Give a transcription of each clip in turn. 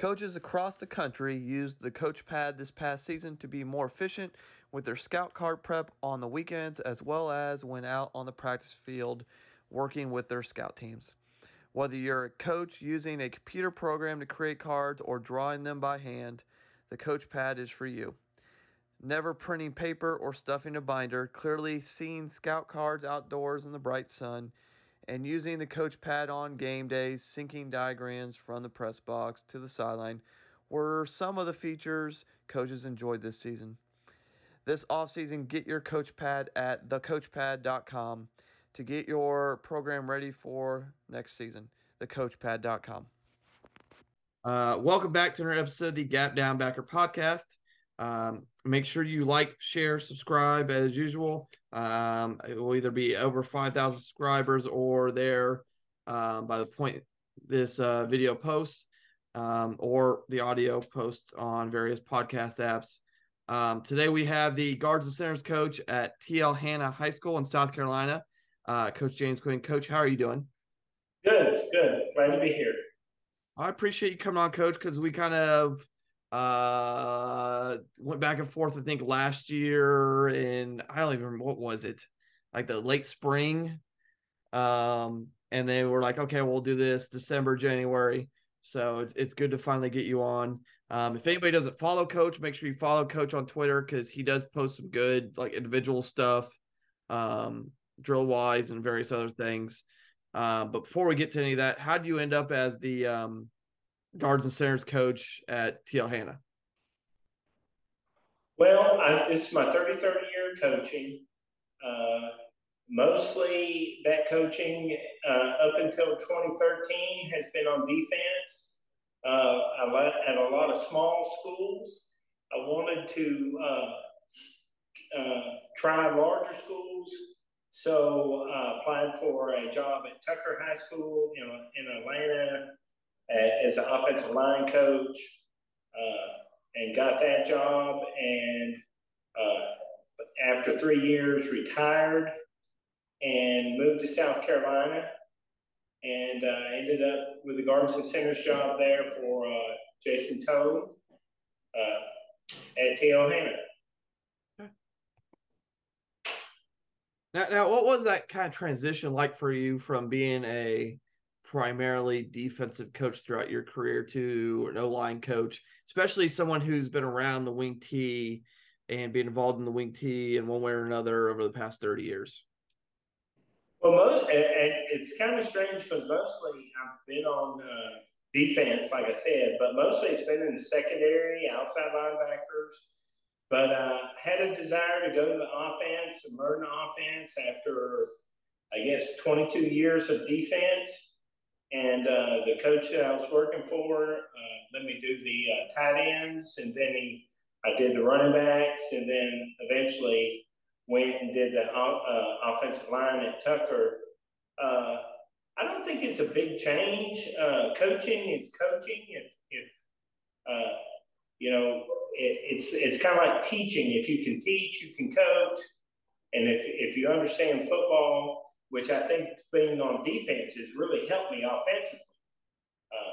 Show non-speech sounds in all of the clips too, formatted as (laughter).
Coaches across the country used the coach pad this past season to be more efficient with their scout card prep on the weekends as well as when out on the practice field working with their scout teams. Whether you're a coach using a computer program to create cards or drawing them by hand, the coach pad is for you. Never printing paper or stuffing a binder, clearly seeing scout cards outdoors in the bright sun, and using the coach pad on game days, syncing diagrams from the press box to the sideline were some of the features coaches enjoyed this season. This offseason, get your coach pad at thecoachpad.com to get your program ready for next season. Thecoachpad.com. Uh, welcome back to another episode of the Gap Down Backer podcast. Um, make sure you like, share, subscribe as usual. Um, it will either be over 5,000 subscribers or there um, by the point this uh, video posts um, or the audio posts on various podcast apps. Um, today we have the guards and centers coach at TL Hanna High School in South Carolina, uh, Coach James Quinn. Coach, how are you doing? Good, good. Glad to be here. I appreciate you coming on, Coach, because we kind of uh went back and forth i think last year and i don't even remember what was it? Like the late spring. Um and they were like okay we'll do this december january. So it's, it's good to finally get you on. Um if anybody doesn't follow coach make sure you follow coach on twitter because he does post some good like individual stuff um drill wise and various other things. Uh, but before we get to any of that how do you end up as the um guards and centers coach at TL Hanna? Well, I, this is my 33rd year coaching. Uh, mostly that coaching uh, up until 2013 has been on defense uh, at a lot of small schools. I wanted to uh, uh, try larger schools, so I applied for a job at Tucker High School in, in Atlanta as an offensive line coach uh, and got that job. And uh, after three years, retired and moved to South Carolina. And uh, ended up with the Guards and Centers job there for uh, Jason Toad uh, at TL Hanna. Now, now, what was that kind of transition like for you from being a primarily defensive coach throughout your career to an O line coach, especially someone who's been around the wing T and been involved in the wing T in one way or another over the past 30 years? Well, and it's kind of strange because mostly I've been on uh, defense, like I said, but mostly it's been in the secondary, outside linebackers. But uh, had a desire to go to the offense, learn the offense after, I guess, 22 years of defense and uh, the coach that I was working for uh, let me do the uh, tight ends, and then he, I did the running backs, and then eventually went and did the uh, offensive line at Tucker. Uh, I don't think it's a big change. Coaching is coaching. If, if you know, it, it's it's kind of like teaching. If you can teach, you can coach, and if if you understand football which I think being on defense has really helped me offensively. Uh,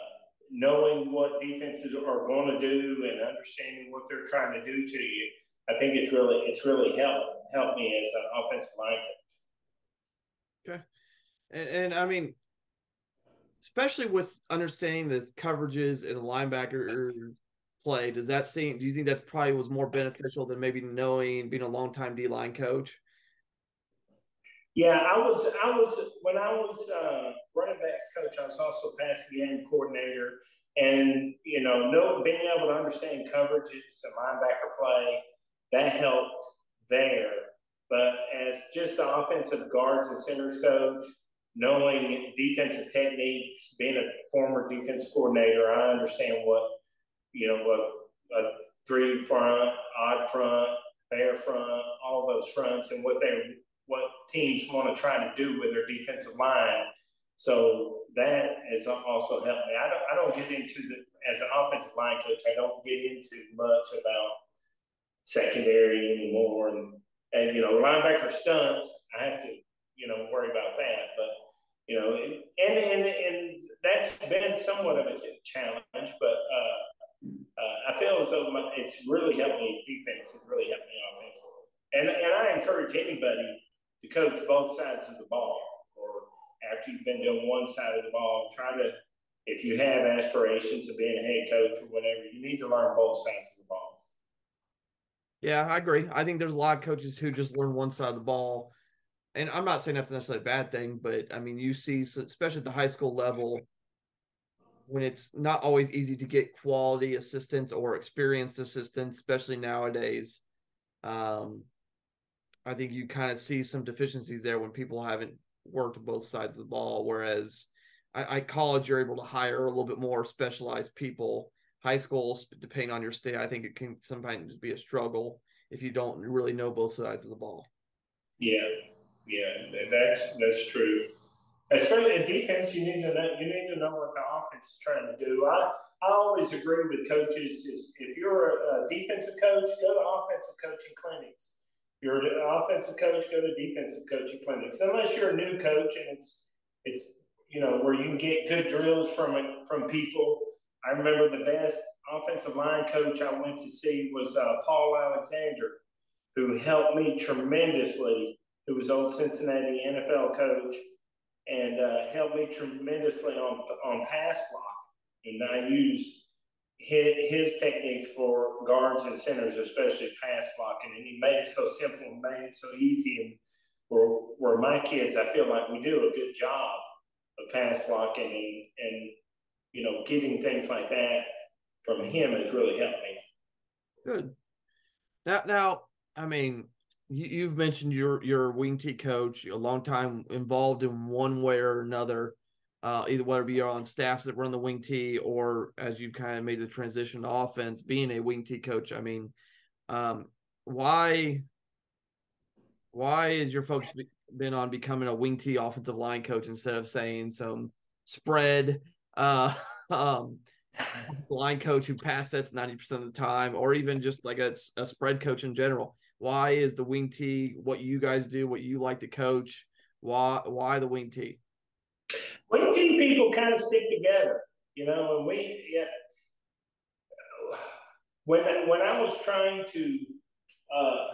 knowing what defenses are going to do and understanding what they're trying to do to you, I think it's really it's really helped helped me as an offensive line coach. Okay, and, and I mean, especially with understanding the coverages and linebacker play, does that seem? Do you think that's probably was more beneficial than maybe knowing being a long time D line coach? Yeah, I was. I was when I was uh, running backs coach. I was also passing game coordinator, and you know, know being able to understand coverages and linebacker play that helped there. But as just the offensive guards and centers coach, knowing defensive techniques, being a former defense coordinator, I understand what you know what a three front, odd front, bear front, all those fronts, and what they what teams want to try to do with their defensive line. So that has also helped me. I don't I don't get into the as an offensive line coach. I don't get into much about secondary anymore, and and you know linebacker stunts. I have to you know worry about that, but you know, and and and that's been somewhat of a challenge, but. Uh, uh, I feel as though my, it's really helped me defense. It really helped me offensively, And and I encourage anybody to coach both sides of the ball. Or after you've been doing one side of the ball, try to, if you have aspirations of being a head coach or whatever, you need to learn both sides of the ball. Yeah, I agree. I think there's a lot of coaches who just learn one side of the ball. And I'm not saying that's necessarily a bad thing, but I mean, you see, especially at the high school level, when it's not always easy to get quality assistants or experienced assistants, especially nowadays. Um, I think you kind of see some deficiencies there when people haven't worked both sides of the ball. Whereas I, I college, you're able to hire a little bit more specialized people. High schools, depending on your state, I think it can sometimes be a struggle if you don't really know both sides of the ball. Yeah, yeah, that's that's true. Especially in defense, you need to know you need to know what the offense is trying to do. I I always agree with coaches is if you're a defensive coach, go to offensive coaching clinics you're an offensive coach, go to defensive coaching clinics. Unless you're a new coach and it's it's you know where you get good drills from from people. I remember the best offensive line coach I went to see was uh, Paul Alexander, who helped me tremendously. Who was old Cincinnati NFL coach and uh, helped me tremendously on on pass block. And I used his, his techniques for guards and centers, especially pass blocking, and he made it so simple and made it so easy. And where, where my kids, I feel like we do a good job of pass blocking and, and you know getting things like that from him has really helped me. Good. Now, now, I mean, you, have mentioned your your wing T coach, a long time involved in one way or another uh, either whether you're on staffs that run the wing T or as you kind of made the transition to offense, being a wing T coach. I mean, um, why why is your focus been on becoming a wing T offensive line coach instead of saying some spread uh, (laughs) um, line coach who pass sets 90% of the time, or even just like a, a spread coach in general? Why is the wing T what you guys do, what you like to coach? Why why the wing T? T people kind of stick together, you know, and we, yeah. When, when I was trying to, uh,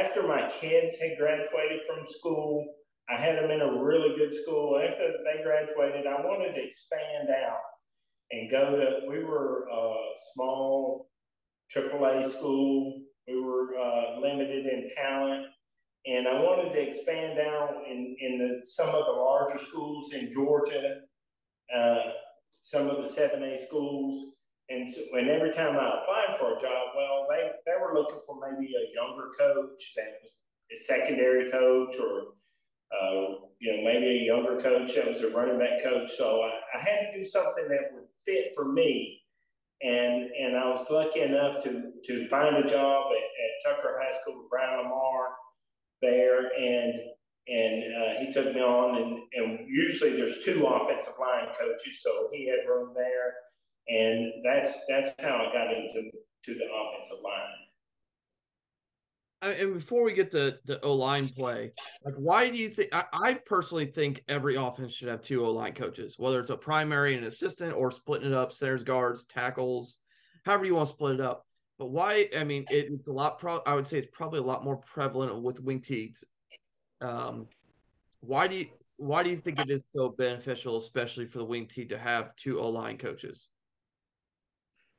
after my kids had graduated from school, I had them in a really good school. After they graduated, I wanted to expand out and go to, we were a small AAA school. We were uh, limited in talent. And I wanted to expand out in, in the, some of the larger schools in Georgia, uh, some of the 7A schools. And, so, and every time I applied for a job, well, they, they were looking for maybe a younger coach that was a secondary coach or, uh, you know, maybe a younger coach that was a running back coach. So I, I had to do something that would fit for me. And, and I was lucky enough to, to find a job at, at Tucker High School with Brian Lamar there, and and uh, he took me on. And, and usually there's two offensive line coaches, so he had room there, and that's that's how I got into to the offensive line. and before we get to the O line play, like why do you think? I, I, personally think every offense should have two O line coaches, whether it's a primary and assistant or splitting it up, centers, guards, tackles, however you want to split it up. But why? I mean, it, it's a lot. Pro, I would say it's probably a lot more prevalent with wing Ts. Um, why do you why do you think it is so beneficial, especially for the wing T, to have two O line coaches?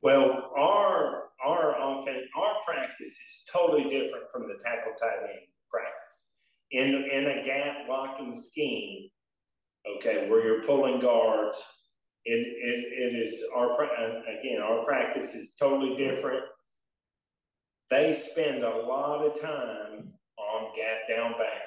Well, our our offense, our practice is totally different from the tackle tight end practice. In in a gap blocking scheme, okay, where you're pulling guards, it, it, it is our again our practice is totally different. They spend a lot of time on gap down back,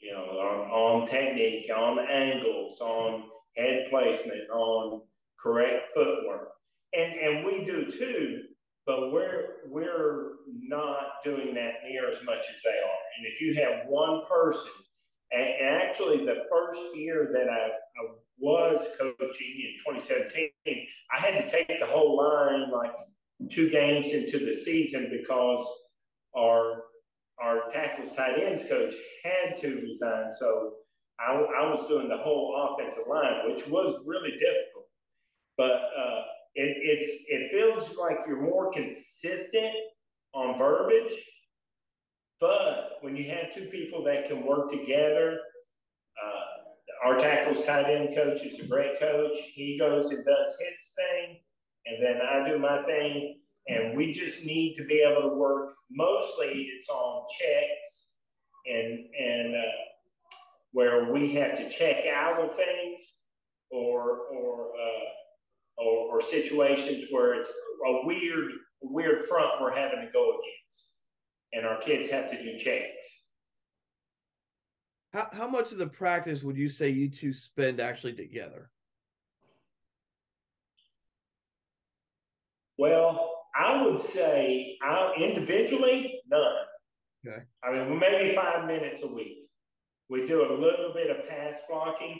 you know, on, on technique, on angles, on head placement, on correct footwork, and and we do too but we're we're not doing that near as much as they are. And if you have one person, and, actually the first year that I, I, was coaching in 2017, I had to take the whole line like two games into the season because our our tackles tight ends coach had to resign. So I, I was doing the whole offensive line, which was really difficult. But uh, it, it's it feels like you're more consistent on verbiage, but when you have two people that can work together, uh, our tackles tight end coach is a great coach. He goes and does his thing, and then I do my thing, and we just need to be able to work. Mostly, it's on checks and and uh, where we have to check out of things or or uh, or, or situations where it's a weird, weird front we're having to go against, and our kids have to do checks. How how much of the practice would you say you two spend actually together? Well, I would say I, individually none. Okay. I mean, maybe five minutes a week. We do a little bit of pass blocking,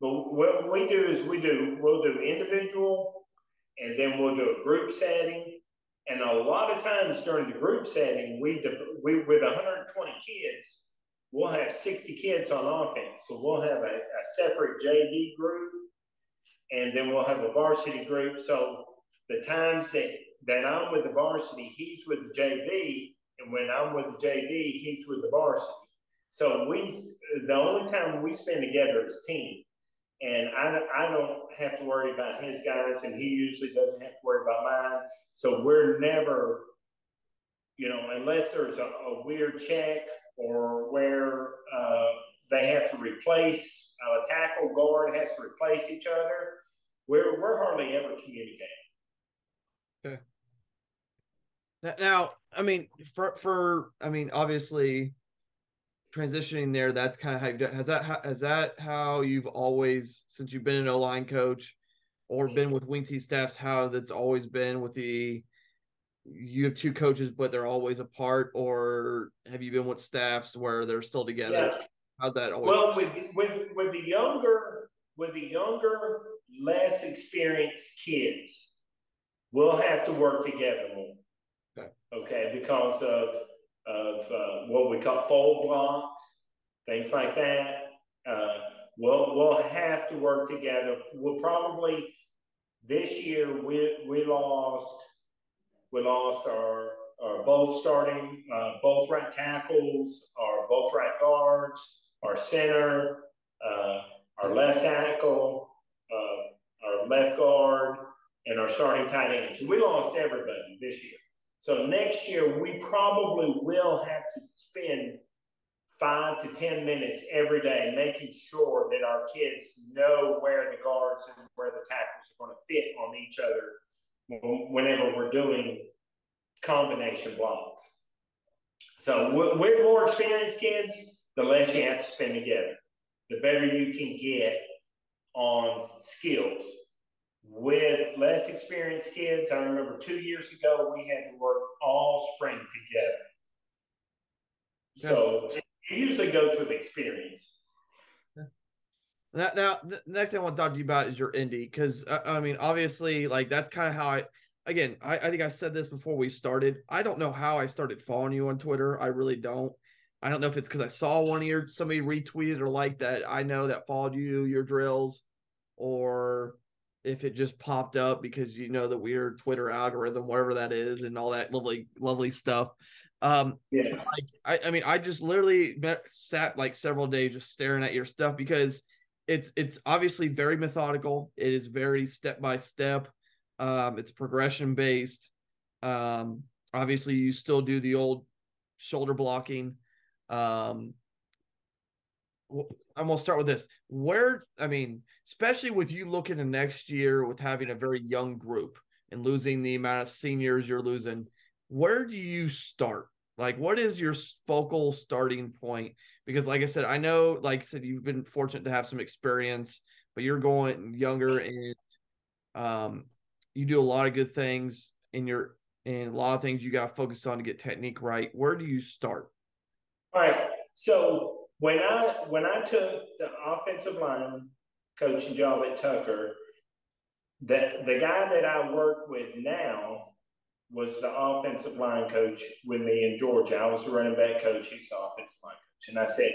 but what we do is we do we'll do individual, and then we'll do a group setting. And a lot of times during the group setting, we we with 120 kids, we'll have 60 kids on offense. So we'll have a, a separate JV group, and then we'll have a varsity group. So the times that that I'm with the varsity, he's with the JV, and when I'm with the JV, he's with the varsity. So we the only time we spend together is team and I, I don't have to worry about his guys, and he usually doesn't have to worry about mine. So we're never, you know, unless there's a, a weird check or where uh, they have to replace a tackle guard has to replace each other. We're we're hardly ever communicating. Okay. Now, I mean, for for I mean, obviously, transitioning there, that's kind of how you've done. Has that has that how you've always since you've been an O line coach or been with wing T staffs? How that's always been with the you have two coaches, but they're always apart, or have you been with staffs where they're still together? Yeah. How's that always? Well, with with with the younger with the younger, less experienced kids, we'll have to work together more. Okay. Okay, because of of uh, what we call fold blocks, things like that. Uh, we'll we'll have to work together. We'll probably this year we we lost we lost our our both starting uh, both right tackles, our both right guards, our center, uh, our left tackle, uh, our left guard, and our starting tight end. So we lost everybody this year. So next year, we probably will have to spend five to 10 minutes every day making sure that our kids know where the guards and where the tackles are going to fit on each other whenever we're doing combination blocks. So with more experienced kids, the less you have to spend together, the better you can get on skills with less experienced kids, I remember two years ago we had to work all spring together. So it usually goes with experience. Now, now, the next thing I want to talk to you about is your indie, because uh, I mean, obviously, like that's kind of how I, again, I, I think I said this before we started. I don't know how I started following you on Twitter. I really don't. I don't know if it's because I saw one of your somebody retweeted or like that I know that followed you, your drills, or if it just popped up because you know the weird Twitter algorithm, whatever that is, and all that lovely, lovely stuff. Um, Yeah. like I, I mean, I just literally met, sat like several days just staring at your stuff because it's it's obviously very methodical. It is very step by step. Um, it's progression based. Um, obviously, you still do the old shoulder blocking. Um, I'm gonna start with this. Where I mean, especially with you looking to next year with having a very young group and losing the amount of seniors you're losing, where do you start? Like, what is your focal starting point? Because, like I said, I know, like I said, you've been fortunate to have some experience, but you're going younger and um, you do a lot of good things in your and a lot of things you got to focus on to get technique right. Where do you start? All right. So when I when I took the offensive line coaching job at Tucker, the the guy that I work with now was the offensive line coach with me in Georgia. I was the running back coach. He's the offensive line coach, and I said,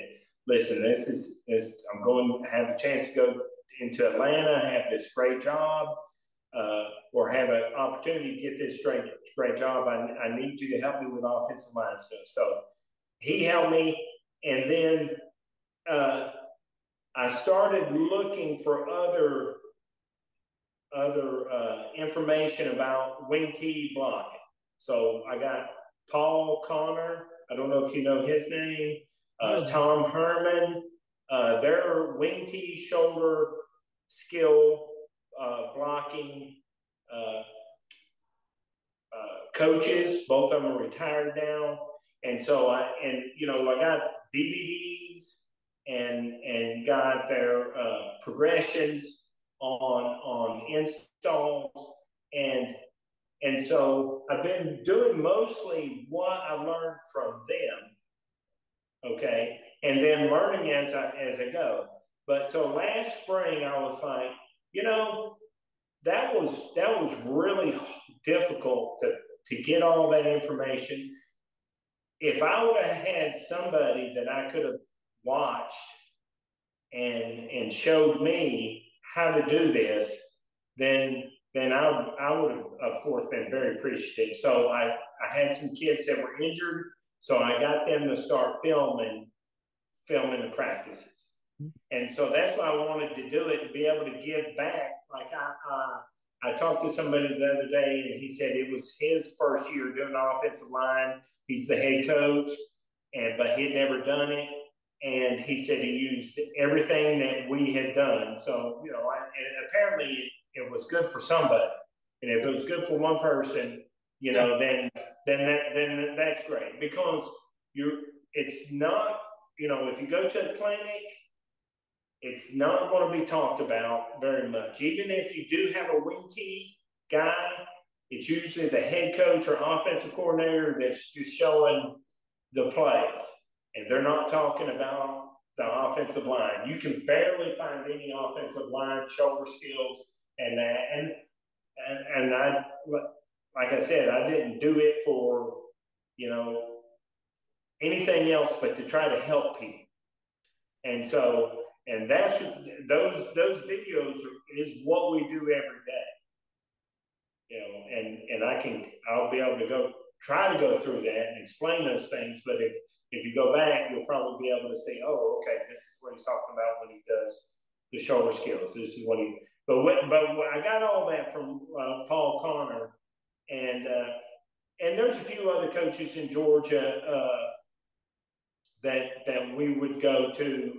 "Listen, this is this. I'm going to have a chance to go into Atlanta, have this great job." Uh, or have an opportunity to get this great, great job, I, I need you to help me with offensive line stuff. So he helped me, and then uh, I started looking for other other uh, information about wing T blocking. So I got Paul Connor. I don't know if you know his name. Uh, Tom Herman. Uh, their wing T shoulder skill uh, blocking uh, uh, coaches. Both of them are retired now, and so I and you know I got DVDs and and got their uh, progressions on on installs and and so I've been doing mostly what I learned from them, okay, and then learning as I as I go. But so last spring I was like, you know, that was that was really difficult to to get all that information. If I would have had somebody that I could have watched and and showed me how to do this, then then I, I would have, of course, been very appreciative. So I, I had some kids that were injured, so I got them to start filming, filming the practices. And so that's why I wanted to do it to be able to give back. Like I, uh, I talked to somebody the other day, and he said it was his first year doing offensive line. He's the head coach, and but he'd never done it. And he said he used everything that we had done. So you know, I, and apparently it was good for somebody. And if it was good for one person, you know, then then that then that's great because you're. It's not you know if you go to a clinic, it's not going to be talked about very much. Even if you do have a wing T guy, it's usually the head coach or offensive coordinator that's just showing the plays, and they're not talking about the offensive line. You can barely find any offensive line shoulder skills and that, and and and I like I said, I didn't do it for you know anything else but to try to help people, and so and that's those those videos is what we do every day. You know, and and I can I'll be able to go try to go through that and explain those things, but if if you go back, you'll probably be able to see, oh, okay, this is what he's talking about when he does the shoulder skills. This is what he. But when, but I got all that from uh, Paul Connor, and uh, and there's a few other coaches in Georgia uh, that that we would go to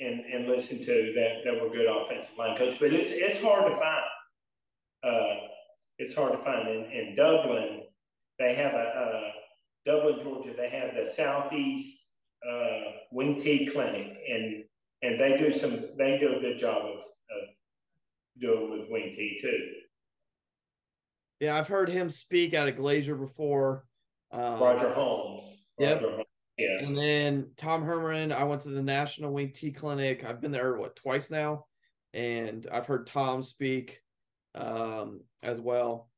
and and listen to that that were good offensive line coaches. But it's it's hard to find. It's hard to find in, in Dublin. They have a, Dublin, Georgia, they have the Southeast uh, Wing T Clinic, and and they do some they do a good job of, of doing with Wing T too. Yeah, I've heard him speak out of Glacier before. Um, Roger Holmes. Yep. Roger Holmes. Yeah. And then Tom Herman, I went to the National Wing T Clinic. I've been there what twice now, and I've heard Tom speak um, as well.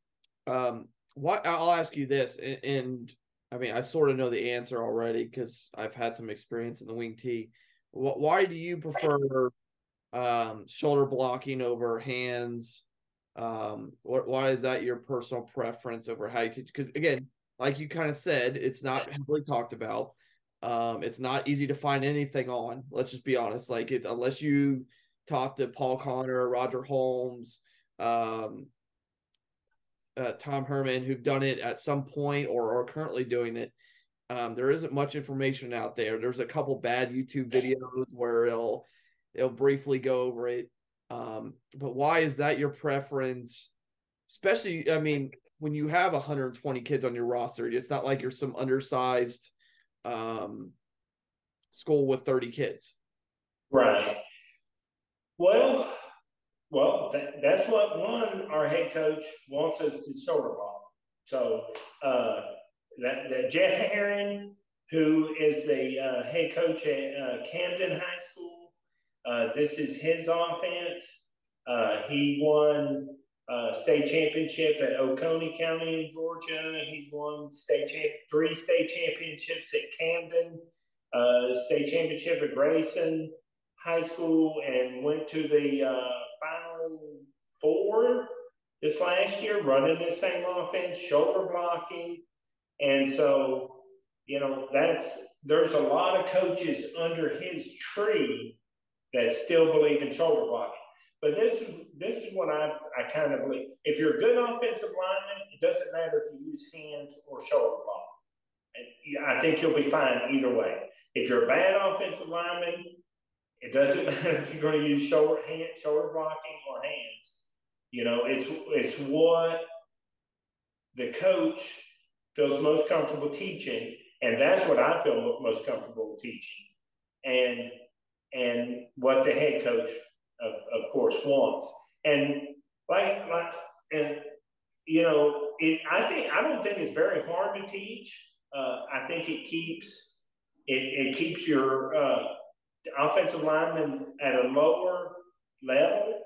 Um, what I'll ask you this, and, and I mean, I sort of know the answer already because I've had some experience in the wing T. Why do you prefer um, shoulder blocking over hands? Um, what, why is that your personal preference over how you teach? Because again, like you kind of said, it's not heavily talked about. Um, it's not easy to find anything on. Let's just be honest. Like it, unless you talk to Paul Connor, Roger Holmes, um, uh, Tom Herman, who've done it at some point or are currently doing it. Um, there isn't much information out there. There's a couple bad YouTube videos where it'll it'll briefly go over it. Um, but why is that your preference? Especially, I mean, when you have 120 kids on your roster, it's not like you're some undersized um, school with 30 kids. Right. Well, well, that, that's what one our head coach wants us to shoulder block. So uh, that, that Jeff Herron, who is the uh, head coach at uh, Camden High School, uh, this is his offense. Uh, he won uh, state championship at Oconee County in Georgia. He's won state three state championships at Camden, state championship at Grayson High School, and went to the Four this last year, running the same offense, shoulder blocking. And so, you know, that's there's a lot of coaches under his tree that still believe in shoulder blocking. But this is this is what I, I kind of believe. If you're a good offensive lineman, it doesn't matter if you use hands or shoulder block. I think you'll be fine either way. If you're a bad offensive lineman, it doesn't (laughs) matter if you're going to use shoulder hand, shoulder blocking or hands. You know, it's it's what the coach feels most comfortable teaching, and that's what I feel most comfortable teaching, and and what the head coach of, of course wants. And like like and you know, it, I think I don't think it's very hard to teach. Uh, I think it keeps it, it keeps your uh, offensive linemen at a lower level.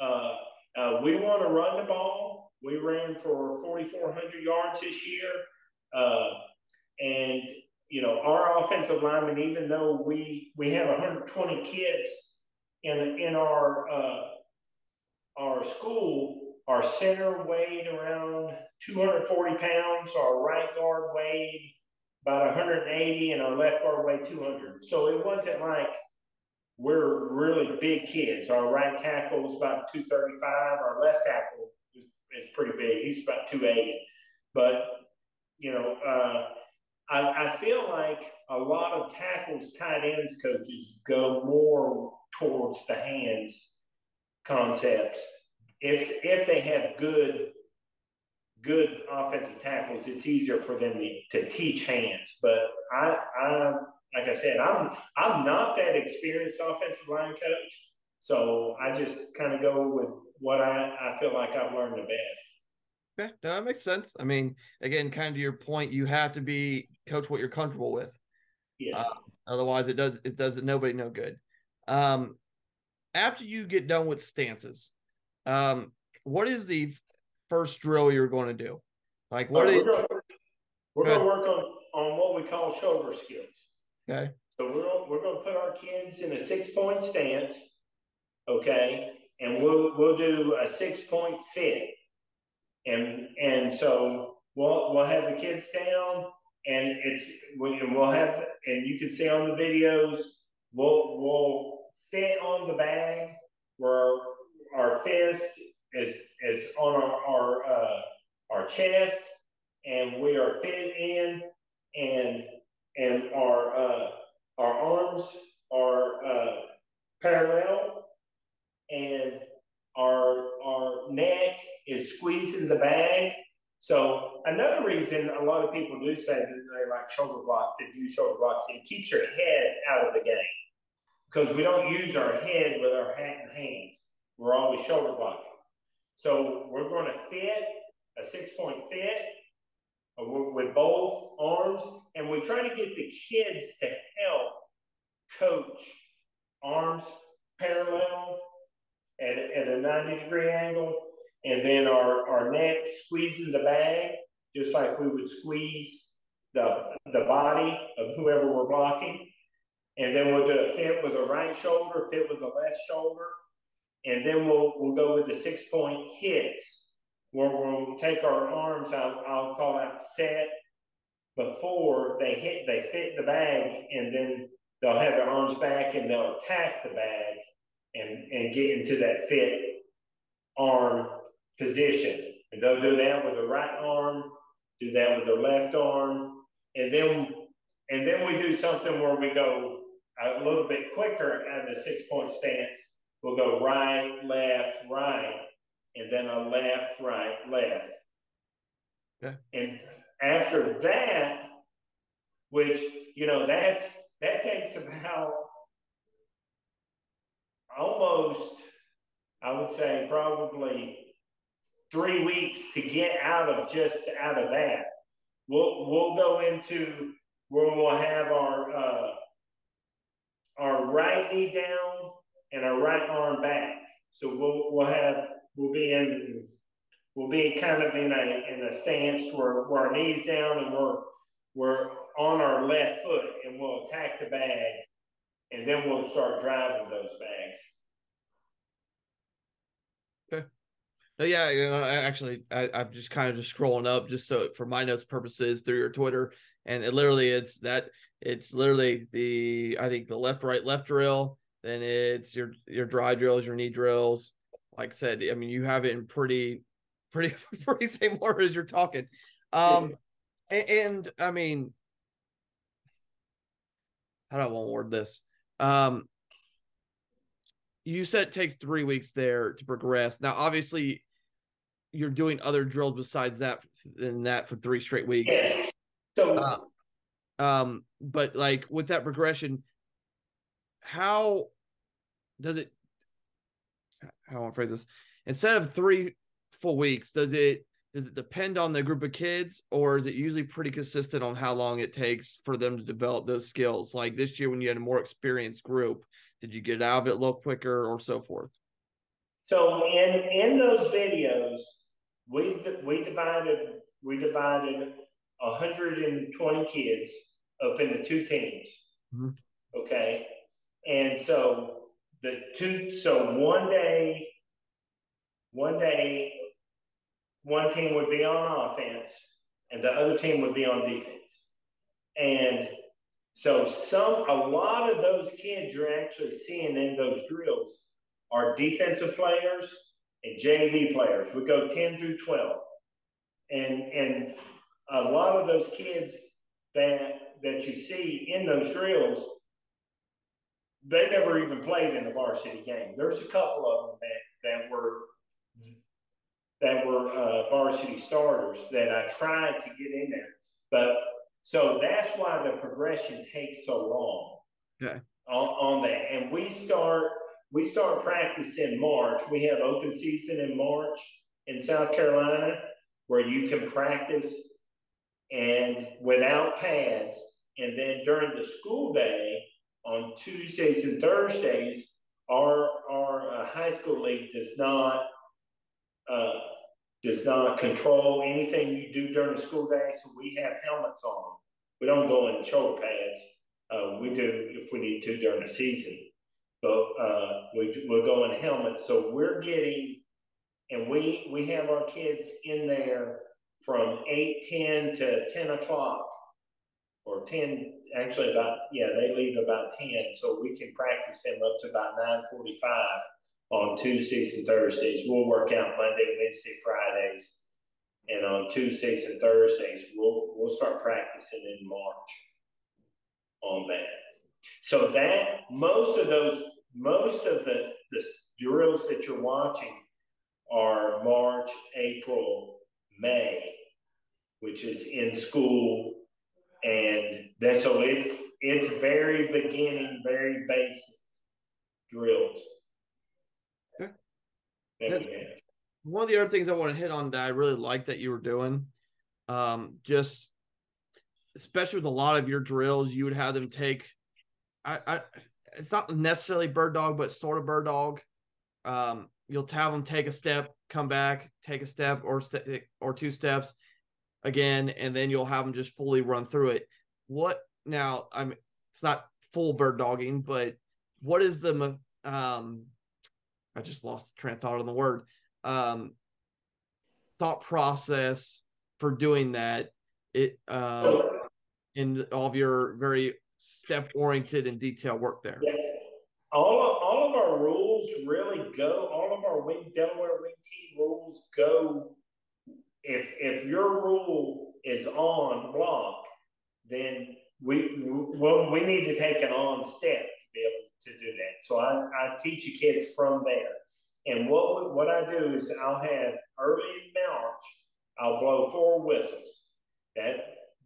Uh, uh, we want to run the ball. We ran for 4,400 yards this year. Uh, and, you know, our offensive linemen, even though we, we have 120 kids in, in our, uh, our school, our center weighed around 240 pounds, our right guard weighed about 180 and our left guard weighed 200. So it wasn't like we're really big kids. Our right tackle is about 235. Our left tackle is, is pretty big. He's about 280. But, you know, uh, I, I feel like a lot of tackles, tight ends coaches go more towards the hands concepts. If if they have good good offensive tackles, it's easier for them to, to teach hands. But I I like I said, I'm I'm not that experienced offensive line coach, so I just kind of go with what I, I feel like I've learned the best. Okay, no, that makes sense. I mean, again, kind of to your point, you have to be coach what you're comfortable with. Yeah. Uh, otherwise, it does it does nobody no good. Um, after you get done with stances, um, what is the first drill you're going to do? Like, what we're going we're going to work on on what we call shoulder skills. Okay. So we're we're going to put our kids in a six point stance, okay, and we'll we'll do a six point fit, and and so we'll we'll have the kids down, and it's we, we'll have and you can see on the videos we'll we'll fit on the bag where our fist is is on our our uh, our chest, and we are fit in and and our uh, our arms are uh, parallel, and our our neck is squeezing the bag. So reason a lot of people do say that they like shoulder block, they do shoulder blocks, it keeps your head out of the game. Because we don't use our head with our hands. We're always shoulder blocking. So we're going to fit a six point fit uh, with both arms, and we try to get the kids to help coach arms parallel at, at a 90 degree angle and and then our, our neck squeezing the bag, just like we would squeeze the, the body of whoever we're blocking. And then we'll do a fit with the right shoulder, fit with the left shoulder. And then we'll, we'll go with the six point hits where arms, I'll, I'll call out set before they hit, they fit the bag and then they'll have their arms back and they'll attack the bag and, and get into that fit arm position. And they'll do that with the right arm, do that with the left arm, and then and then we do something where we go a little bit quicker at the six point stance. We'll go right, left, right, and then a left, right, left. Okay. And after that, which you know that's that takes about almost, I would say, probably three weeks to get out of just out of that. We'll we'll go into where we'll have our uh, our right knee down and our right arm back. So we'll we'll have we'll be in we'll be kind of in a in a stance where, where our knees down and we're we're on our left foot and we'll attack the bag and then we'll start driving those bags. Okay. No, yeah, you know, I actually, I, I'm just kind of just scrolling up just so for my notes purposes through your Twitter, and it literally it's that it's literally the I think the left right left drill, then it's your your dry drills, your knee drills. Like I said, I mean, you have it in pretty, pretty, (laughs) pretty same order as you're talking. Um, and, and I mean, how do I want to word this? Um, you said it takes three weeks there to progress. Now, obviously, you're doing other drills besides that than that for three straight weeks. Yeah. So Uh, um, but like with that progression, how does it? How I want to phrase this? Instead of three full weeks, does it does it depend on the group of kids, or is it usually pretty consistent on how long it takes for them to develop those skills? Like this year, when you had a more experienced group, did you get out of it a little quicker, or so forth? So in in those videos, we we divided we divided 120 kids up into two teams. Mhm. Okay, and so the two so one day, one day, one team would be on offense, and the other team would be on defense, and so some a lot of those kids you're actually seeing in those drills are defensive players and JV players. We go 10 through 12. And and a lot of those kids that that you see in those drills, they never even played in a varsity game. There's a couple of them that, that were that were uh, varsity starters that I tried to get in there. But so that's why the progression takes so long. Okay. On, on that. And we start we start practice in March. We have open season in March in South Carolina where you can practice and without pads. And then during the school day on Tuesdays and Thursdays, our our uh, high school league does not uh, does not control anything you do during the school day. So we have helmets on. We don't go in shoulder pads. Uh, we do if we need to during the season but uh, we we're going helmets. So we're getting, and we we have our kids in there from eight ten to ten o'clock, or ten actually about yeah they leave about ten, so we can practice them up to about nine forty five on Tuesdays and Thursdays. We'll work out Monday, Wednesday, Fridays, and on Tuesdays and Thursdays we'll we'll start practicing in March on that. So that most of those most of the, the drills that you're watching are March, April, May, which is in school. And that's so it's it's very beginning, very basic drills. That one of the other things I want to hit on that I really like that you were doing, um, just especially with a lot of your drills, you would have them take. I, I it's not necessarily bird dog, but sort of bird dog. Um, you'll have them take a step, come back, take a step or or two steps again, and then you'll have them just fully run through it. What now? I'm it's not full bird dogging, but what is the um? I just lost the train of thought on the word. Um, thought process for doing that. It um, in all of your very step oriented and detailed work there. Yeah. All of, all of our rules really go. All of our wing Delaware wing T rules go. If if your rule is on block, then we well, we need to take an on step be able to do that. So I, I teach the kids from there. And what what I do is I'll have early in March, I'll blow four whistles. That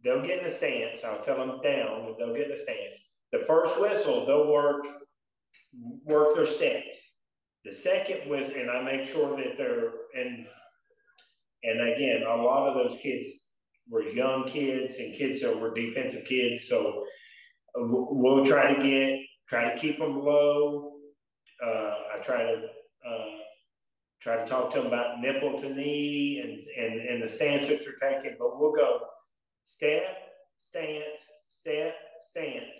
they'll get in a stance. I'll tell them down, they'll get in a stance. The first whistle, they'll work work their steps. The second whistle, and I make sure that they're and and again, a lot of those kids were young kids and kids that were defensive kids. So we'll try to get, try to keep them low. Uh, I try to uh, try to talk to them about nipple to knee and, and, and the stance that you're taking, but we'll go step, stance, step, stance.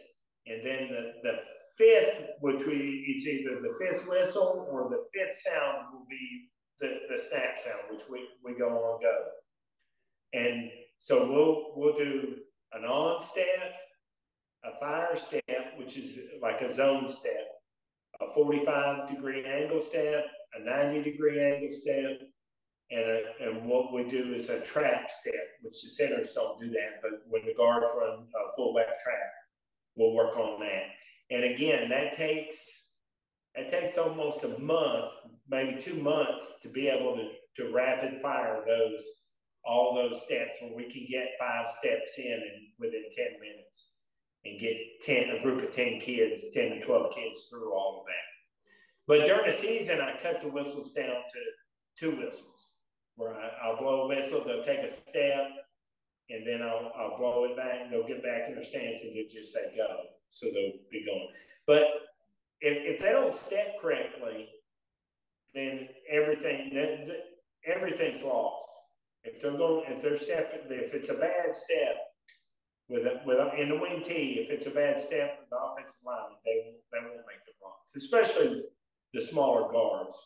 And then the, the fifth, which we, it's either the fifth whistle or the fifth sound will be the, the snap sound, which we, we go on go. And so we'll we'll do an on step, a fire step, which is like a zone step, a 45 degree angle step, a 90 degree angle step, and, a, and what we do is a trap step, which the centers don't do that, but when the guards run a fullback trap, we'll work on that. And again, that takes it takes almost a month, maybe two months, to be able to, to rapid fire those all those steps where we can get five steps in and within 10 minutes and get 10 a group of 10 kids 10 to 12 kids through all of that. But during the season i cut the whistles down to two whistles where I, will blow a whistle they'll take a step and then I'll, I'll blow it back and they'll get back in their stance and they'll just say go. So they'll be going but if, if they don't step correctly then everything then everything's lost. If they're going, if they're stepping, if it's a bad step with a, with a, in the wing T, if it's a bad step the offensive line, they won't, they won't make the blocks, especially the smaller guards.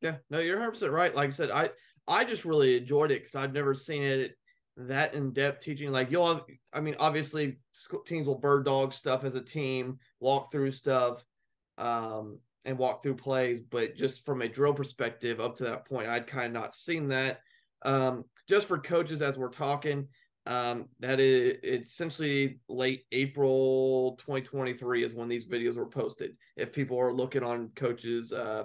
Yeah, no, you're 100 right. Like I said, I I just really enjoyed it because I've never seen it that in depth teaching. Like you'll, have, I mean, obviously teams will bird dog stuff as a team, walk through stuff. Um, and walk through plays, but just from a drill perspective, up to that point, I'd kind of not seen that. Um, just for coaches, as we're talking, um, that is essentially late April 2023 is when these videos were posted. If people are looking on coaches' uh,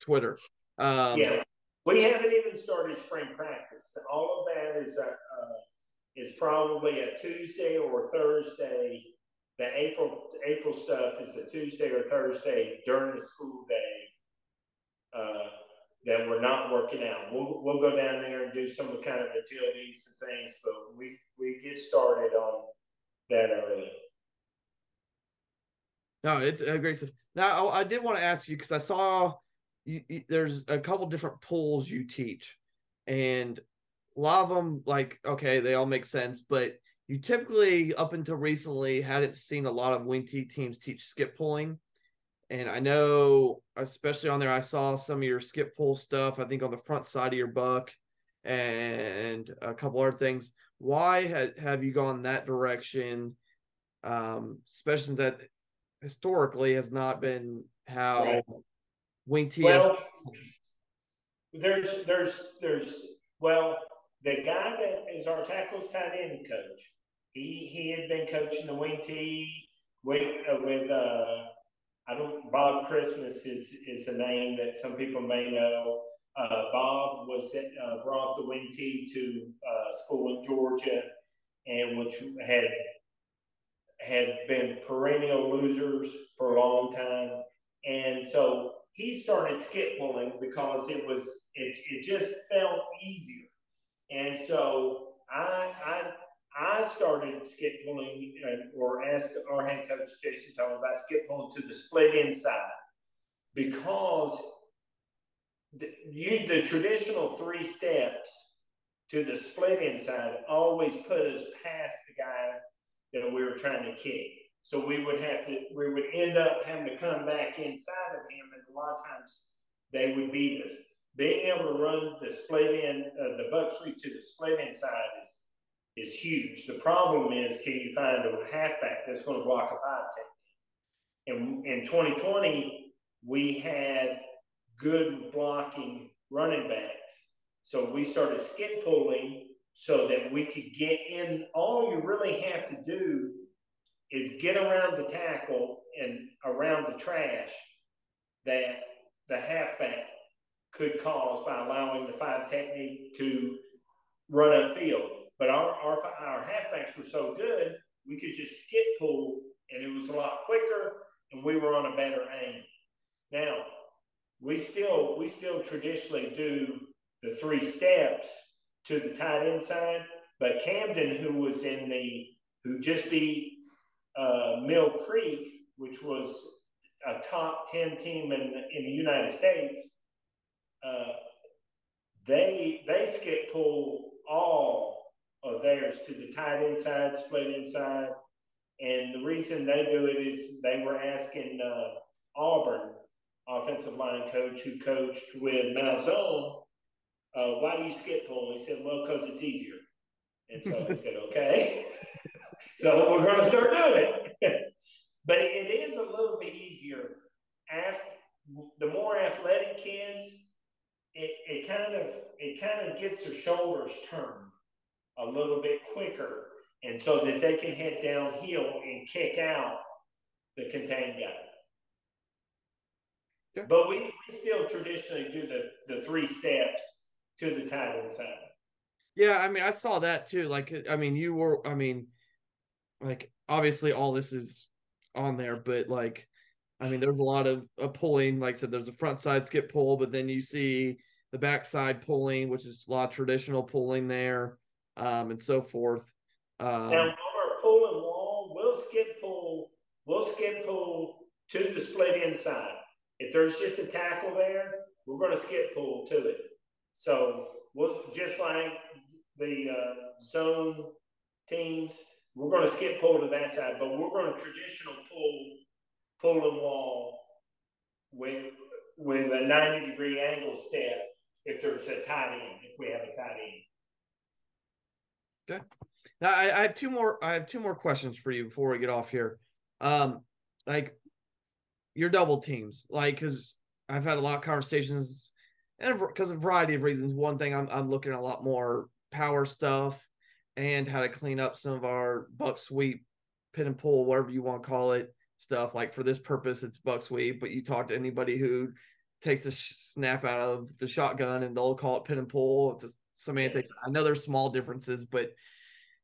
Twitter, um, yeah, we haven't even started spring practice. All of that is a, uh, is probably a Tuesday or Thursday the April April stuff is a Tuesday or Thursday during the school day uh, that we're not working out. We'll we'll go down there and do some kind of agilities and things, but we we get started on that early. No, it's a great stuff. Now I, I did want to ask you because I saw you, you, there's a couple different pools you teach, and a lot of them like okay they all make sense, but you typically up until recently hadn't seen a lot of wing T teams teach skip pulling. And I know, especially on there, I saw some of your skip pull stuff, I think on the front side of your buck and a couple other things. Why ha- have you gone that direction? Um, especially that historically has not been how right. wing T. Well, there's, there's, there's, well, the guy that is our tackles tight end coach, he he had been coaching the wing T with uh, with uh, I don't Bob Christmas is is a name that some people may know. Uh, Bob was uh, brought the wing T to uh, school in Georgia, and which had had been perennial losers for a long time, and so he started skip pulling because it was it, it just felt easier, and so I I I started skip pulling uh, or asked our head coach Jason Tony about skip pulling to the split inside because you the traditional three steps to the split inside always put us past the guy that we were trying to kick. So we would have to, we would end up having to come back inside of him, and a lot of times they would beat us. Being able to run the split in, uh, the buck sweep to the split inside is is huge. The problem is, can you find a halfback that's going to block a five technique? And in 2020, we had good blocking running backs. So we started skip pulling so that we could get in. All you really have to do is get around the tackle and around the trash that the halfback could cause by allowing the five technique to run upfield. But our, our, our halfbacks were so good, we could just skip pull and it was a lot quicker and we were on a better aim. Now, we still we still traditionally do the three steps to the tight end side, but Camden, who was in the who just beat uh, Mill Creek, which was a top ten team in in the United States, uh, they they skip pull all of theirs to the tight inside, split inside, and the reason they do it is they were asking uh, Auburn offensive line coach who coached with Malzahn, uh, why do you skip pull? And he said, well, because it's easier. And so I said, okay. (laughs) so we're going to start doing it. (laughs) but it is a little bit easier. After, the more athletic kids, it, it kind of it kind of gets their shoulders turned a little bit quicker, and so that they can head downhill and kick out the contained guy. Yeah. But we, we still traditionally do the, the three steps to the tight end side. Yeah, I mean, I saw that too. Like, I mean, you were, I mean, like, obviously, all this is on there, but like, I mean, there's a lot of, of pulling. Like I said, there's a front side skip pull, but then you see the backside pulling, which is a lot of traditional pulling there, um, and so forth. Um, now, our pulling wall, we'll skip pull, we'll skip pull to the split inside. If there's just a tackle there, we're going to skip pull to it. So we'll just like the uh, zone teams, we're going to skip pull to that side, but we're going to traditional pull, pull and wall with with a 90 degree angle step if there's a tight end, if we have a tight end. Okay. Now I, I have two more. I have two more questions for you before we get off here. Um, like your double teams, like because I've had a lot of conversations, and because of a variety of reasons. One thing I'm I'm looking at a lot more power stuff and how to clean up some of our buck sweep, pin and pull, whatever you want to call it, stuff. Like for this purpose, it's buck sweep. But you talk to anybody who takes a snap out of the shotgun and they'll call it pin and pull. It's semantics. I know there's small differences, but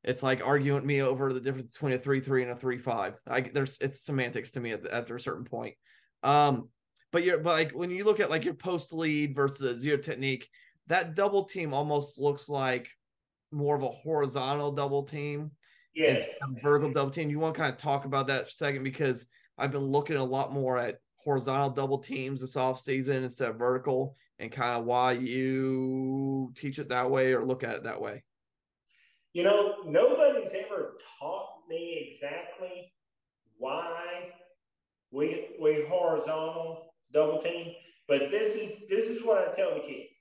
it's like arguing me over the difference between a three three and a three five. I there's it's semantics to me at, after a certain point. Um, but you're but like when you look at like your post lead versus zero technique, that double team almost looks like more of a horizontal double team. Yes. vertical double team. You want to kind of talk about that second because I've been looking a lot more at horizontal double teams this off season instead of vertical and kind of why you teach it that way or look at it that way. You know, nobody's ever taught me exactly why we we horizontal double team, but this is this is what I tell the kids.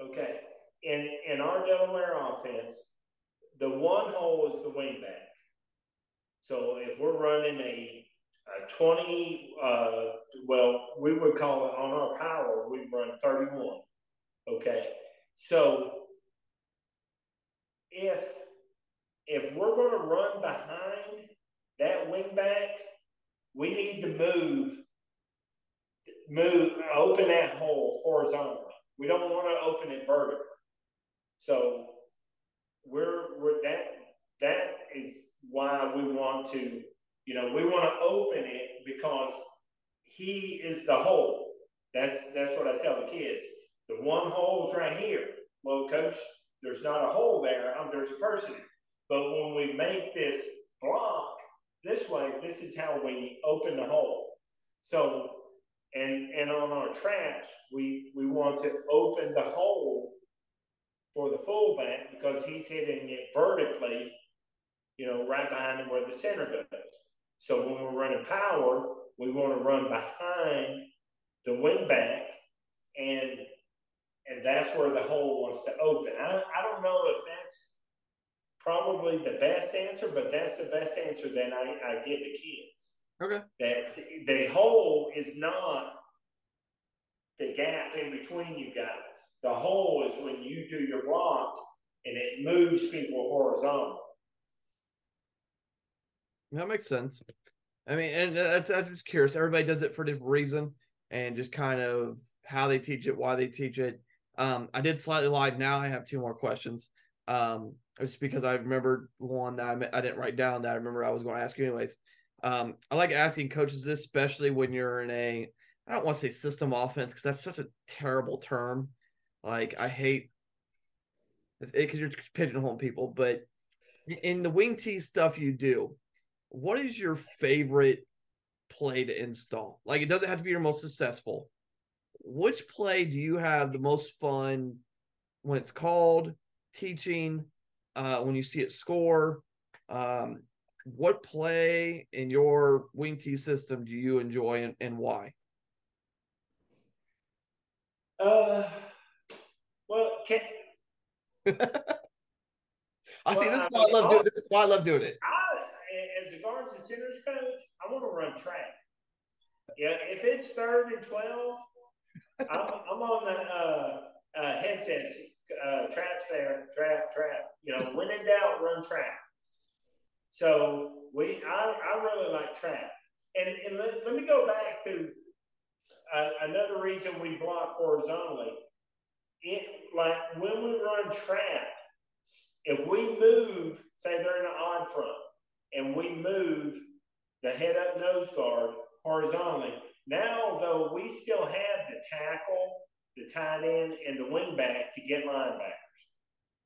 Okay, in in our Delaware offense, the one hole is the wing back. So if we're running a, a 20, uh, well, we would call it on our power, we run 31. Okay. So if if we're going to run behind that wing back, we need to move, move, open that hole horizontally. We don't want to open it vertically. So we're we're that that is why we want to, you know, we want to open it because he is the hole. That's that's what I tell the kids. The one hole's right here. Well, coach, there's not a hole there. There's a person. But when we make this block this way, this is how we open the hole. So And and on our traps, we we want to open the hole for the fullback because he's hitting it vertically, you know, right behind him where the center goes. So when we're running power, we want to run behind the wingback, and and that's where the hole wants to open. I, I don't know if that's probably the best answer, but that's the best answer that I, I give the kids. Okay. That the, the hole is not the gap in between you guys. The hole is when you do your block and it moves people horizontal. That makes sense. I mean, and that's I'm just curious. Everybody does it for a different reason, and just kind of how they teach it, why they teach it. Um, I did slightly lie. Now I have two more questions. Um, just because I remember one that I, I didn't write down that I remember I was going to ask you anyways. Um, I like asking coaches this, especially when you're in a I don't want to say system offense because that's such a terrible term. Like I hate it because you're pigeonholing people, but in the wing T stuff you do, what is your favorite play to install? Like it doesn't have to be your most successful. Which play do you have the most fun when it's called teaching? Uh, when you see it score, um, what play in your wing T system do you enjoy and, and why? Uh, well, can (laughs) I Well, see. This is why I mean, love doing. This is why I love doing it. I, as a guards and centers coach, I want to run track. Yeah, if it's third and twelve, I'm, I'm on the uh, uh, headsets, uh, traps there, trap, trap. You know, when in doubt, run trap. So we, I, I really like trap. And, and let, let me go back to uh, another reason we block horizontally. It like when we run trap, if we move, say they're in an odd front, and we move the head up nose guard horizontally, now though we still have the tackle, the tight end, and the wing back to get linebackers.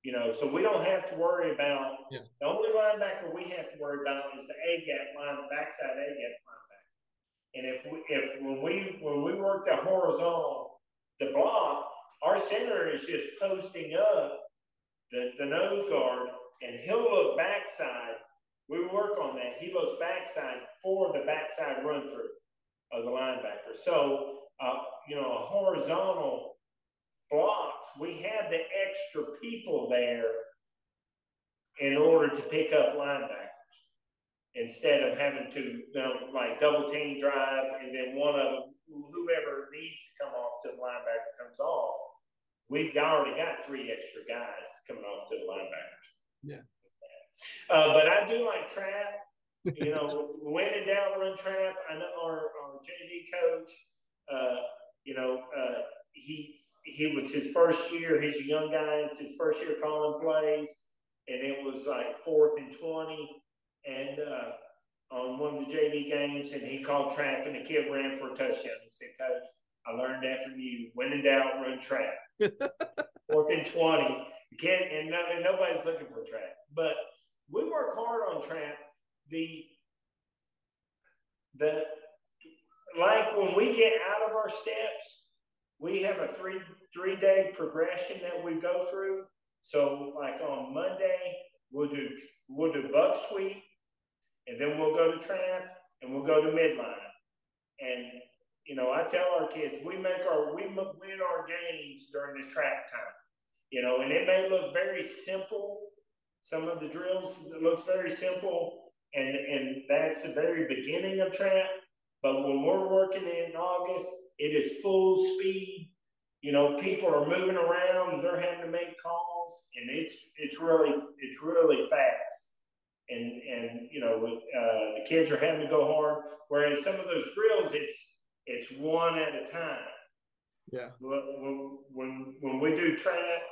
You know, so we don't have to worry about Yeah. the only linebacker we have to worry about is the A gap line, backside A gap linebacker. And if we if when we when we work the horizontal the block, our center is just posting up the, the nose guard and he'll look backside. We work on that. He looks backside for the backside run through of the linebacker. So, uh, you know, a horizontal blocks, we have the extra people there in order to pick up linebackers instead of having to, you know, like double team drive and then one of them, whoever needs to come off to the linebacker comes off. We've already got three extra guys coming off to the linebackers. Yeah. Uh, but I do like trap. You know, (laughs) when in doubt, run trap. I know our, our JV coach. Uh, you know, uh, he he was his first year. He's a young guy. It's his first year calling plays, and it was like fourth and twenty, and uh, on one of the JV games, and he called trap, and the kid ran for a touchdown. He said, "Coach, I learned that from you. When in doubt, run trap." (laughs) fourth and twenty. You can't, and, no, and nobody's looking for trap, but we work hard on trap. The the like when we get out of our steps, we have a three three day progression that we go through. So like on Monday, we'll do we'll do buck sweep, and then we'll go to trap, and we'll go to midline. And you know, I tell our kids we make our we win our games during this trap time. You know, and it may look very simple. Some of the drills it looks very simple, and and that's the very beginning of trap. But when we're working in August, it is full speed. You know, people are moving around and they're having to make calls, and it's it's really it's really fast. And and you know, uh, the kids are having to go hard. Whereas some of those drills, it's it's one at a time. Yeah. When when when we do trap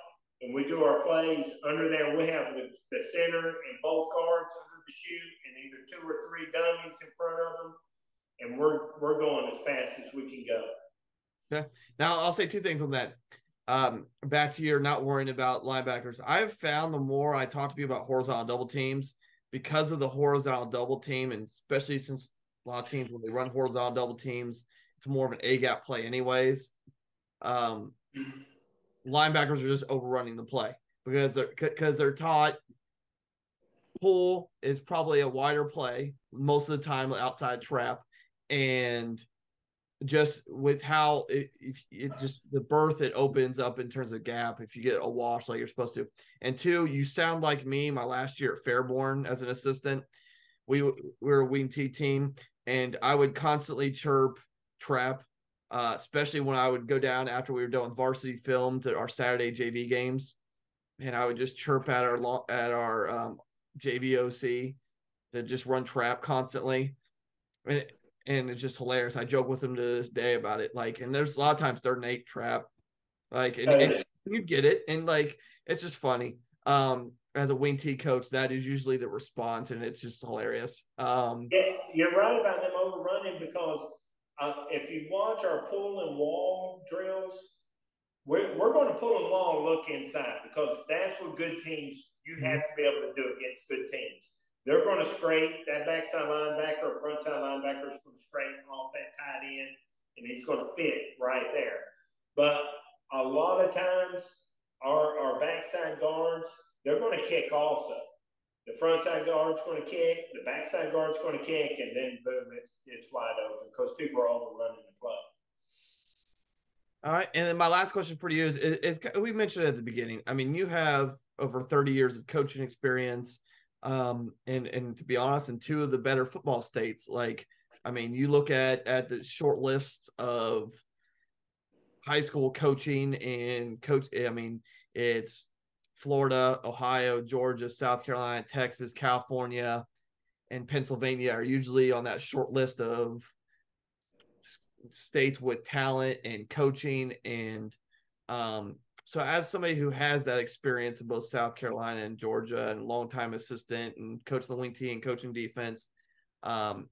and we do our plays under there, we have the, the center and both guards under the chute, and either two or three dummies in front of them and we're we're going as fast as we can go. Okay. Now I'll say two things on that. Um, back to your not worrying about linebackers. I've found the more I talk to people about horizontal double teams, because of the horizontal double team, and especially since a lot of teams when they run horizontal double teams, it's more of an A gap play, anyways. Um, linebackers are just overrunning the play because they're because they're taught pull is probably a wider play most of the time outside trap. And just with how it, it just the berth it opens up in terms of gap if you get a wash like you're supposed to. And two you sound like me my last year at fairborn as an assistant we, we were a wing t team and i would constantly chirp trap uh, especially when i would go down after we were done with varsity film to our saturday jv games and i would just chirp at our at our um, jvoc to just run trap constantly and and it's just hilarious. I joke with them to this day about it. Like, and there's a lot of times third and eight trap, like, and, and you get it, and like, it's just funny. Um, as a wing T coach, that is usually the response, and it's just hilarious. Um, yeah, you're right about them overrunning because uh, if you watch our pull and wall drills, we're, we're going to pull and wall look inside because that's what good teams you have to be able to do against good teams. They're going to scrape that backside linebacker or frontside linebacker is going to scrape off that tight end, and he's going to fit right there. But a lot of times, our, our backside guards, they're going to kick also. The front side guard's going to kick, the back side guard's going to kick, and then boom, it's it's wide open because people are overrunning the play. All right, and then my last question for you is, is, is we mentioned at the beginning. I mean, you have over 30 years of coaching experience um, and and to be honest, in two of the better football states, like I mean, you look at at the short list of high school coaching and coach. I mean, it's Florida, Ohio, Georgia, South Carolina, Texas, California, and Pennsylvania are usually on that short list of states with talent and coaching and um, so, as somebody who has that experience in both South Carolina and Georgia, and longtime assistant and coach of the wing team and coaching defense, um,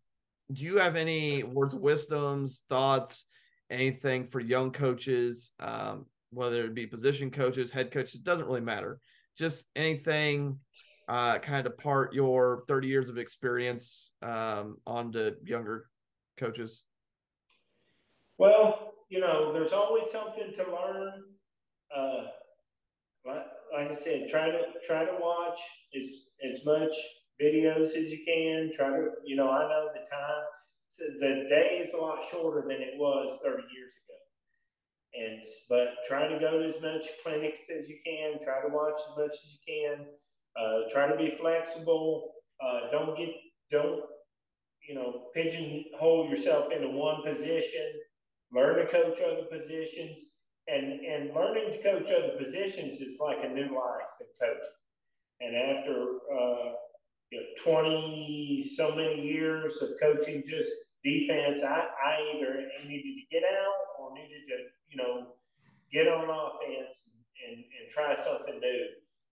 do you have any words of wisdoms, thoughts, anything for young coaches, um, whether it be position coaches, head coaches, doesn't really matter. Just anything uh, kind of part your 30 years of experience um, onto younger coaches? Well, you know, there's always something to learn uh, like, like I said, try to try to watch as as much videos as you can. Try to, you know, I know the time, the day is a lot shorter than it was 30 years ago. And but try to go to as much clinics as you can. Try to watch as much as you can. Uh, try to be flexible. Uh, don't get don't you know pigeonhole yourself into one position. Learn to coach other positions and and learning to coach other positions is like a new life in coaching. And after uh, you know, twenty so many years of coaching just defense, I, I either needed to get out or needed to you know get on offense and, and try something new.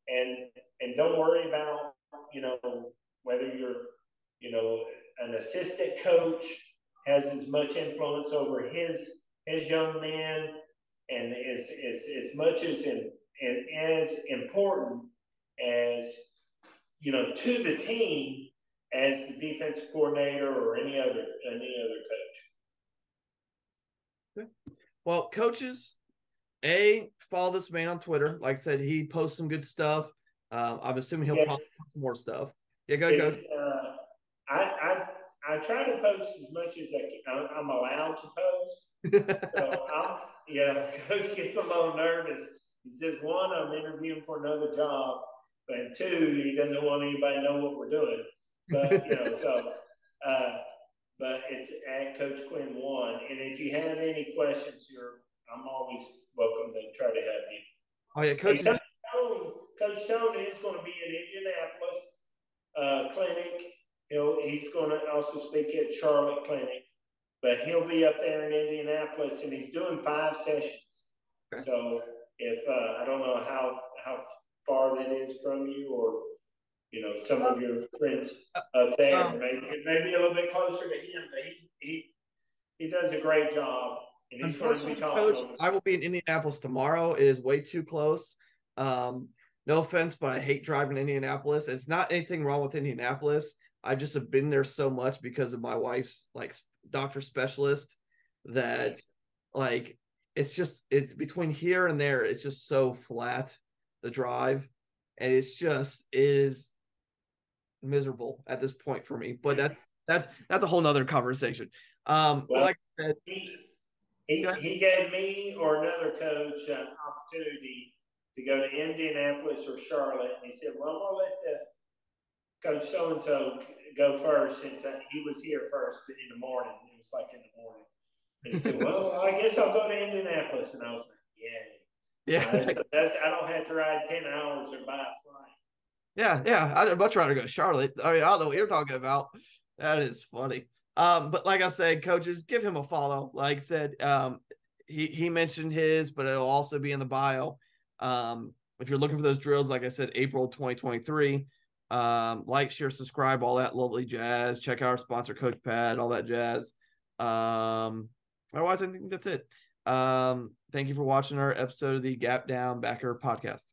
And and don't worry about you know whether you're you know an assistant coach has as much influence over his his young men and is, is as much as in, as important as you know to the team as the defensive coordinator or any other any other coach. Well, coaches, a follow this man on Twitter. Like I said, he posts some good stuff. Um, I'm assuming he'll yeah. post more stuff. Yeah, go go. Uh, I, I I try to post as much as I I'm allowed to post. (laughs) so I'm yeah, (laughs) coach gets a little nervous. He says, one, I'm interviewing for another job, and two, he doesn't want anybody to know what we're doing. But you know, so (laughs) uh, but it's at Coach Quinn one. And if you have any questions, you're I'm always welcome to try to help you. Oh yeah, Coach. Coach Stone, Coach Stone is going to be in Indianapolis uh, clinic. He'll, he's going to also speak at Charlotte Clinic but he'll be up there in Indianapolis, and he's doing five sessions. Okay. So if uh, I don't know how how far that is from you, or you know some of your friends up there, um, maybe maybe a little bit closer to him, but he he he does a great job. And he's going to be Coach, I will be in Indianapolis tomorrow. It is way too close. Um, no offense, but I hate driving Indianapolis. It's not anything wrong with Indianapolis. I just have been there so much because of my wife's like doctor specialist that like it's just it's between here and there it's just so flat the drive and it's just it is miserable at this point for me but that's that's that's a whole nother conversation um Well, like I said, He, he, he gave me or another coach an opportunity to go to Indianapolis or Charlotte. And he said, Well, I'm to let the coach so and so go first since he was here first in the morning. It was like in the morning. And he said, (laughs) Well, I guess I'll go to Indianapolis. And I was like, Yeah. Yeah That's, (laughs) that's, I don't have to ride 10 hours or buy a flight. Yeah, yeah. I'd much rather go to Charlotte. I mean, I don't know what you're talking about. That is funny. Um, but like I said, coaches, give him a follow. Like I said, um, he he mentioned his, but it'll also be in the bio. Um, if you're looking for those drills, like I said, April 2023. Um, like, share, subscribe, all that lovely jazz. Check out our sponsor, Coach Pad, all that jazz. Um, otherwise, I think that's it. Um, thank you for watching our episode of the Gap Down Backer podcast.